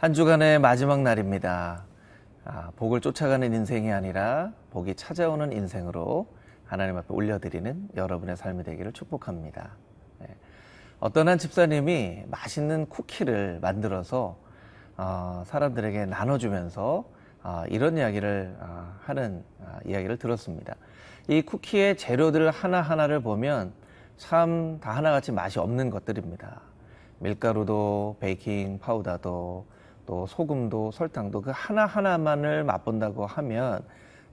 한 주간의 마지막 날입니다. 아, 복을 쫓아가는 인생이 아니라 복이 찾아오는 인생으로 하나님 앞에 올려드리는 여러분의 삶이 되기를 축복합니다. 네. 어떤 한 집사님이 맛있는 쿠키를 만들어서 어, 사람들에게 나눠주면서 어, 이런 이야기를 어, 하는 어, 이야기를 들었습니다. 이 쿠키의 재료들 하나하나를 보면 참 다 하나같이 맛이 없는 것들입니다. 밀가루도 베이킹 파우더도 또 소금도 설탕도 그 하나하나만을 맛본다고 하면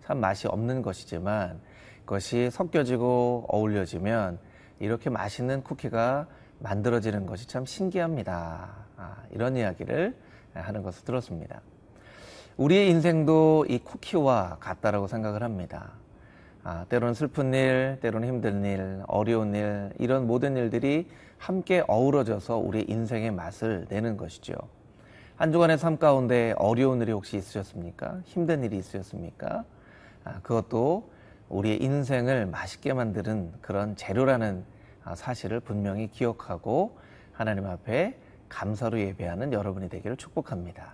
참 맛이 없는 것이지만 그것이 섞여지고 어울려지면 이렇게 맛있는 쿠키가 만들어지는 것이 참 신기합니다. 아, 이런 이야기를 하는 것을 들었습니다. 우리의 인생도 이 쿠키와 같다라고 생각을 합니다. 아, 때로는 슬픈 일, 때로는 힘든 일, 어려운 일, 이런 모든 일들이 함께 어우러져서 우리 인생의 맛을 내는 것이죠. 한 주간의 삶 가운데 어려운 일이 혹시 있으셨습니까? 힘든 일이 있으셨습니까? 아, 그것도 우리의 인생을 맛있게 만드는 그런 재료라는 아, 사실을 분명히 기억하고 하나님 앞에 감사로 예배하는 여러분이 되기를 축복합니다.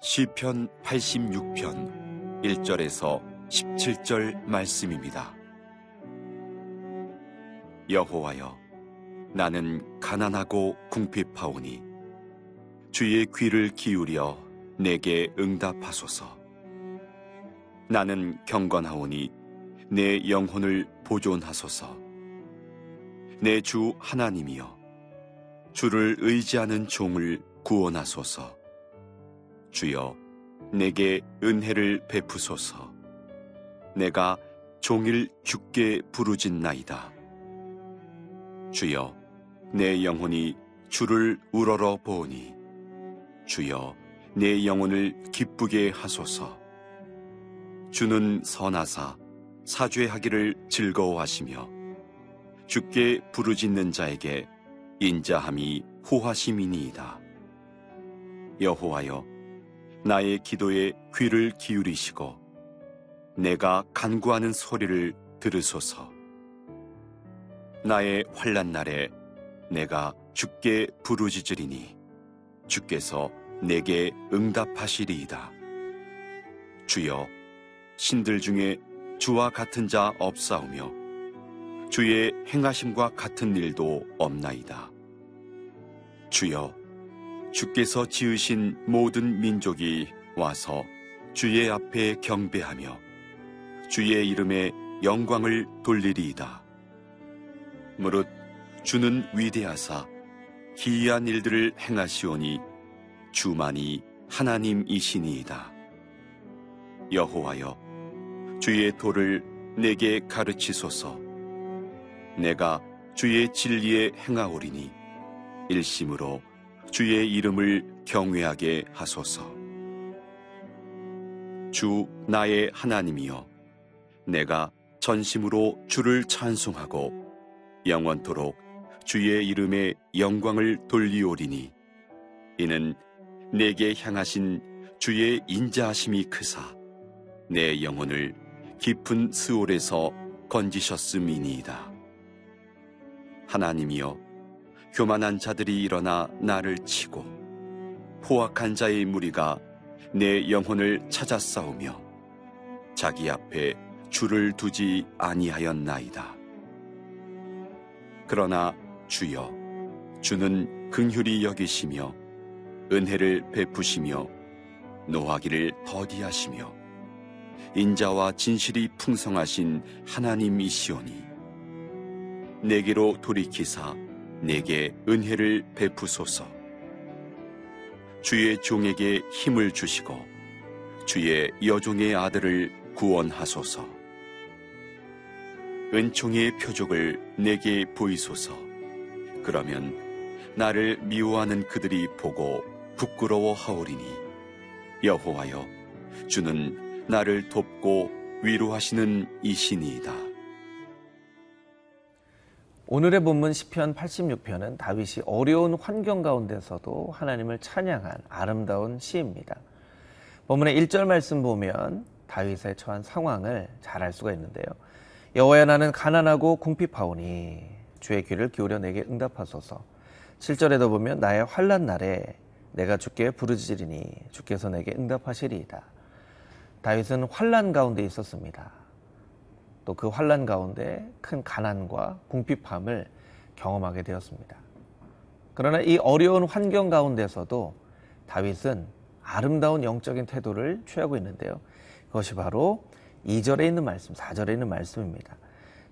시편 86편 1절에서 17절 말씀입니다. 여호와여, 나는 가난하고 궁핍하오니 주의 귀를 기울여 내게 응답하소서. 나는 경건하오니 내 영혼을 보존하소서. 내 주 하나님이여, 주를 의지하는 종을 구원하소서. 주여, 내게 은혜를 베푸소서. 내가 종일 죽게 부르짖나이다. 주여, 내 영혼이 주를 우러러 보니 주여, 내 영혼을 기쁘게 하소서. 주는 선하사 사죄하기를 즐거워하시며 주께 부르짖는 자에게 인자함이 호하심이니이다. 여호와여, 나의 기도에 귀를 기울이시고 내가 간구하는 소리를 들으소서. 나의 환란 날에 내가 주께 부르짖으리니 주께서 내게 응답하시리이다. 주여, 신들 중에 주와 같은 자 없사오며 주의 행하심과 같은 일도 없나이다. 주여, 주께서 지으신 모든 민족이 와서 주의 앞에 경배하며 주의 이름에 영광을 돌리리이다. 무릇 주는 위대하사 기이한 일들을 행하시오니 주만이 하나님이시니이다. 여호와여, 주의 도를 내게 가르치소서. 내가 주의 진리에 행하오리니 일심으로 주의 이름을 경외하게 하소서. 주 나의 하나님이여 내가 전심으로 주를 찬송하고 영원토록 주의 이름에 영광을 돌리오리니 이는 내게 향하신 주의 인자하심이 크사 내 영혼을 깊은 스올에서 건지셨음이니이다. 하나님이여 교만한 자들이 일어나 나를 치고 포악한 자의 무리가 내 영혼을 찾아 싸우며 자기 앞에 주를 두지 아니하였나이다. 그러나 주여, 주는 긍휼히 여기시며 은혜를 베푸시며 노하기를 더디하시며 인자와 진실이 풍성하신 하나님이시오니 내게로 돌이키사 내게 은혜를 베푸소서. 주의 종에게 힘을 주시고 주의 여종의 아들을 구원하소서. 은총의 표적을 내게 보이소서. 그러면 나를 미워하는 그들이 보고 부끄러워하오리니 여호와여 주는 나를 돕고 위로하시는 이신이이다. 오늘의 본문 시편 86편은 다윗이 어려운 환경 가운데서도 하나님을 찬양한 아름다운 시입니다. 본문의 1절 말씀 보면 다윗의 처한 상황을 잘 알 수가 있는데요. 여호와야 나는 가난하고 궁핍하오니 주의 귀를 기울여 내게 응답하소서. 7절에도 보면 나의 환란 날에 내가 주께 부르짖으리니 주께서 내게 응답하시리이다. 다윗은 환란 가운데 있었습니다. 또 그 환란 가운데 큰 가난과 궁핍함을 경험하게 되었습니다. 그러나 이 어려운 환경 가운데서도 다윗은 아름다운 영적인 태도를 취하고 있는데요. 그것이 바로 2절에 있는 말씀, 4절에 있는 말씀입니다.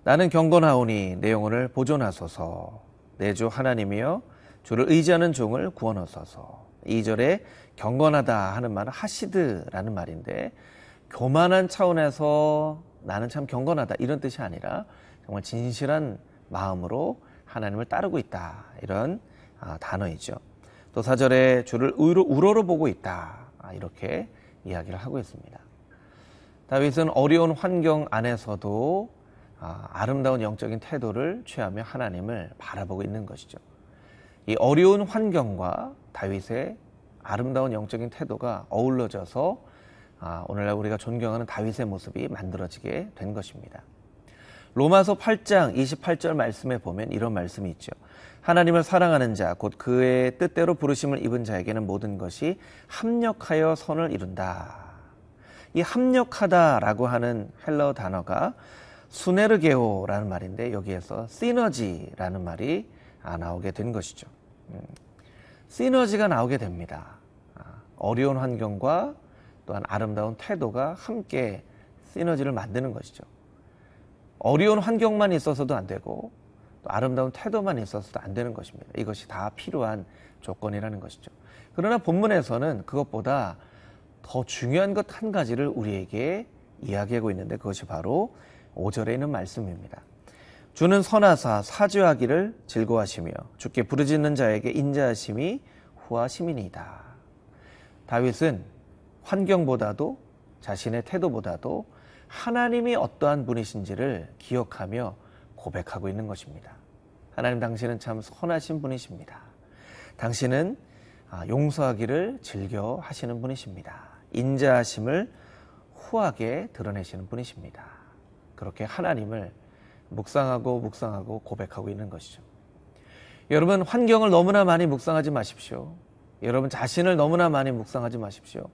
나는 경건하오니 내 영혼을 보존하소서. 내 주 하나님이여 주를 의지하는 종을 구원하소서. 2절에 경건하다 하는 말은 하시드라는 말인데 교만한 차원에서 나는 참 경건하다 이런 뜻이 아니라 정말 진실한 마음으로 하나님을 따르고 있다 이런 아, 단어이죠. 또 4절에 주를 우러러 보고 있다 아, 이렇게 이야기를 하고 있습니다. 다윗은 어려운 환경 안에서도 아, 아름다운 영적인 태도를 취하며 하나님을 바라보고 있는 것이죠. 이 어려운 환경과 다윗의 아름다운 영적인 태도가 어울러져서 아, 오늘날 우리가 존경하는 다윗의 모습이 만들어지게 된 것입니다. 로마서 8장 28절 말씀에 보면 이런 말씀이 있죠. 하나님을 사랑하는 자, 곧 그의 뜻대로 부르심을 입은 자에게는 모든 것이 합력하여 선을 이룬다. 이 합력하다라고 하는 헬러 단어가 수네르게오라는 말인데 여기에서 시너지라는 말이 아, 나오게 된 것이죠. 음, 시너지가 나오게 됩니다. 아, 어려운 환경과 또한 아름다운 태도가 함께 시너지를 만드는 것이죠. 어려운 환경만 있어서도 안 되고 또 아름다운 태도만 있어서도 안 되는 것입니다. 이것이 다 필요한 조건이라는 것이죠. 그러나 본문에서는 그것보다 더 중요한 것 한 가지를 우리에게 이야기하고 있는데 그것이 바로 5절에 있는 말씀입니다. 주는 선하사 사죄하기를 즐거워하시며 주께 부르짖는 자에게 인자하심이 후하심이니이다. 다윗은 환경보다도 자신의 태도보다도 하나님이 어떠한 분이신지를 기억하며 고백하고 있는 것입니다. 하나님 당신은 참 선하신 분이십니다. 당신은 아, 용서하기를 즐겨 하시는 분이십니다. 인자하심을 후하게 드러내시는 분이십니다. 그렇게 하나님을 묵상하고 묵상하고 고백하고 있는 것이죠. 여러분 환경을 너무나 많이 묵상하지 마십시오. 여러분 자신을 너무나 많이 묵상하지 마십시오.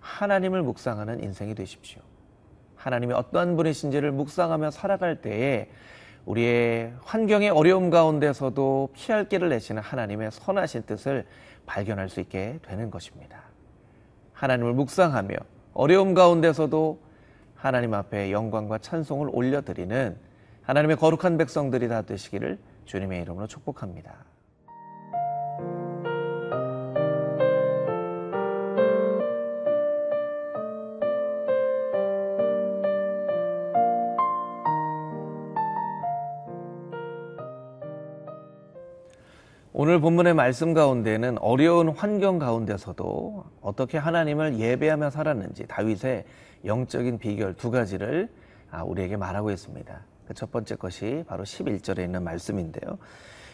하나님을 묵상하는 인생이 되십시오. 하나님이 어떠한 분이신지를 묵상하며 살아갈 때에 우리의 환경의 어려움 가운데서도 피할 길을 내시는 하나님의 선하신 뜻을 발견할 수 있게 되는 것입니다. 하나님을 묵상하며 어려움 가운데서도 하나님 앞에 영광과 찬송을 올려드리는 하나님의 거룩한 백성들이 다 되시기를 주님의 이름으로 축복합니다. 오늘 본문의 말씀 가운데는 어려운 환경 가운데서도 어떻게 하나님을 예배하며 살았는지 다윗의 영적인 비결 두 가지를 아, 우리에게 말하고 있습니다. 그 첫 번째 것이 바로 11절에 있는 말씀인데요.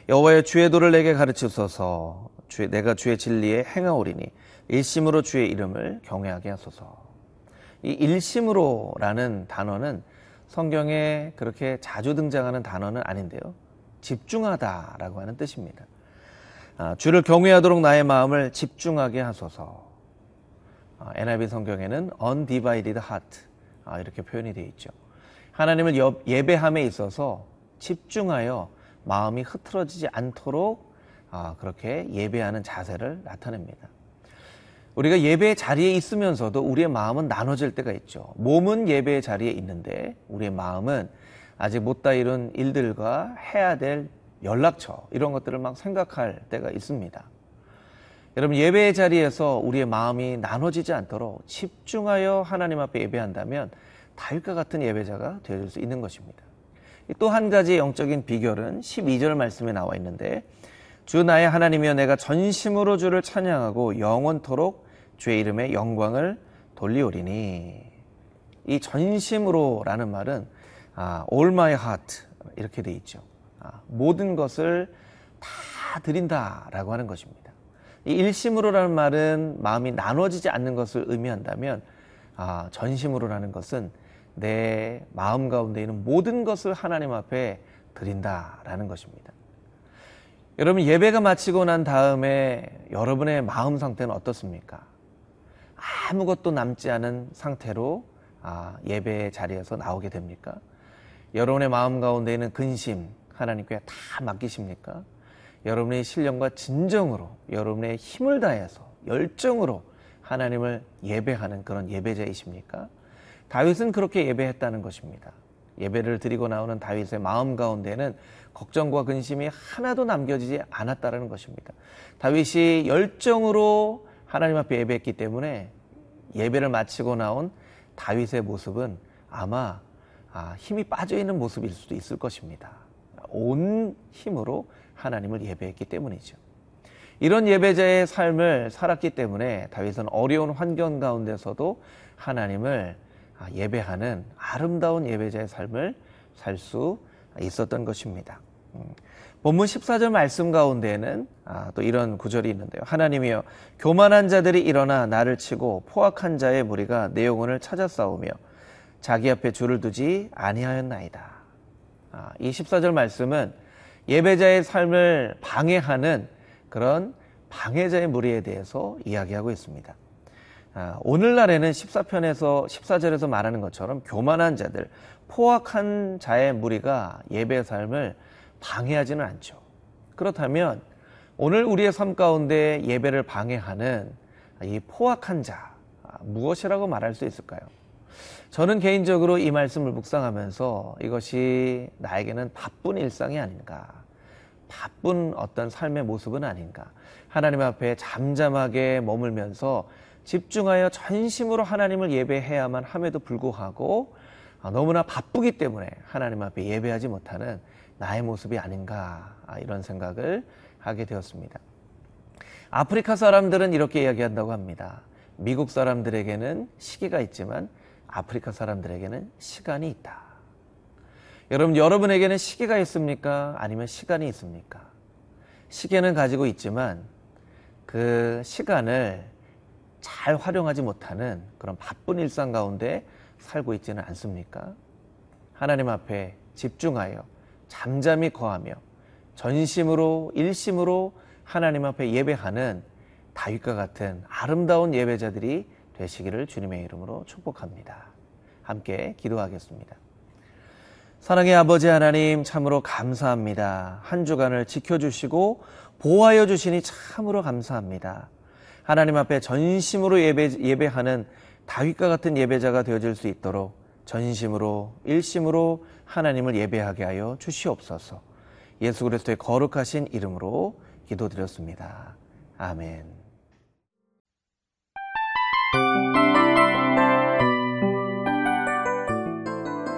여호와의 주의 도를 내게 가르치소서 주의, 내가 주의 진리에 행하오리니 일심으로 주의 이름을 경외하게 하소서. 이 일심으로라는 단어는 성경에 그렇게 자주 등장하는 단어는 아닌데요. 집중하다라고 하는 뜻입니다. 아, 주를 경외하도록 나의 마음을 집중하게 하소서. 아, NIV 성경에는 undivided heart 아, 이렇게 표현이 되어 있죠. 하나님을 예배함에 있어서 집중하여 마음이 흐트러지지 않도록 그렇게 예배하는 자세를 나타냅니다. 우리가 예배의 자리에 있으면서도 우리의 마음은 나눠질 때가 있죠. 몸은 예배의 자리에 있는데 우리의 마음은 아직 못다 이룬 일들과 해야 될 연락처 이런 것들을 막 생각할 때가 있습니다. 여러분 예배의 자리에서 우리의 마음이 나눠지지 않도록 집중하여 하나님 앞에 예배한다면 다윗과 같은 예배자가 되어줄 수 있는 것입니다. 또 한 가지 영적인 비결은 12절 말씀에 나와 있는데 주 나의 하나님이여 내가 전심으로 주를 찬양하고 영원토록 주의 이름의 영광을 돌리오리니 이 전심으로라는 말은 아, all my heart 이렇게 돼 있죠. 아, 모든 것을 다 드린다라고 하는 것입니다. 이 일심으로라는 말은 마음이 나눠지지 않는 것을 의미한다면 아, 전심으로라는 것은 내 마음 가운데 있는 모든 것을 하나님 앞에 드린다라는 것입니다. 여러분 예배가 마치고 난 다음에 여러분의 마음 상태는 어떻습니까? 아무것도 남지 않은 상태로 아, 예배 자리에서 나오게 됩니까? 여러분의 마음 가운데 있는 근심 하나님께 다 맡기십니까? 여러분의 신령과 진정으로 여러분의 힘을 다해서 열정으로 하나님을 예배하는 그런 예배자이십니까? 다윗은 그렇게 예배했다는 것입니다. 예배를 드리고 나오는 다윗의 마음 가운데는 걱정과 근심이 하나도 남겨지지 않았다는 것입니다. 다윗이 열정으로 하나님 앞에 예배했기 때문에 예배를 마치고 나온 다윗의 모습은 아마 아, 힘이 빠져 있는 모습일 수도 있을 것입니다. 온 힘으로 하나님을 예배했기 때문이죠. 이런 예배자의 삶을 살았기 때문에 다윗은 어려운 환경 가운데서도 하나님을 아, 예배하는 아름다운 예배자의 삶을 살 수 있었던 것입니다. 음, 본문 14절 말씀 가운데에는 아, 또 이런 구절이 있는데요. 하나님이여 교만한 자들이 일어나 나를 치고 포악한 자의 무리가 내 영혼을 찾아 싸우며 자기 앞에 줄을 두지 아니하였나이다. 아, 이 14절 말씀은 예배자의 삶을 방해하는 그런 방해자의 무리에 대해서 이야기하고 있습니다. 아, 오늘날에는 14편에서 14절에서 말하는 것처럼 교만한 자들, 포악한 자의 무리가 예배 삶을 방해하지는 않죠. 그렇다면 오늘 우리의 삶 가운데 예배를 방해하는 이 포악한 자 무엇이라고 말할 수 있을까요? 저는 개인적으로 이 말씀을 묵상하면서 이것이 나에게는 바쁜 일상이 아닌가, 바쁜 어떤 삶의 모습은 아닌가, 하나님 앞에 잠잠하게 머물면서 집중하여 전심으로 하나님을 예배해야만 함에도 불구하고 너무나 바쁘기 때문에 하나님 앞에 예배하지 못하는 나의 모습이 아닌가 이런 생각을 하게 되었습니다. 아프리카 사람들은 이렇게 이야기한다고 합니다. 미국 사람들에게는 시기가 있지만 아프리카 사람들에게는 시간이 있다. 여러분, 여러분에게는 시기가 있습니까? 아니면 시간이 있습니까? 시계는 가지고 있지만 그 시간을 잘 활용하지 못하는 그런 바쁜 일상 가운데 살고 있지는 않습니까? 하나님 앞에 집중하여 잠잠히 거하며 전심으로 일심으로 하나님 앞에 예배하는 다윗과 같은 아름다운 예배자들이 되시기를 주님의 이름으로 축복합니다. 함께 기도하겠습니다. 사랑의 아버지 하나님 참으로 감사합니다. 한 주간을 지켜주시고 보호하여 주시니 참으로 감사합니다. 하나님 앞에 전심으로 예배, 예배하는 다윗과 같은 예배자가 되어질 수 있도록 전심으로 일심으로 하나님을 예배하게 하여 주시옵소서. 예수 그리스도의 거룩하신 이름으로 기도드렸습니다. 아멘.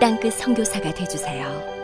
땅끝 성교사가 되주세요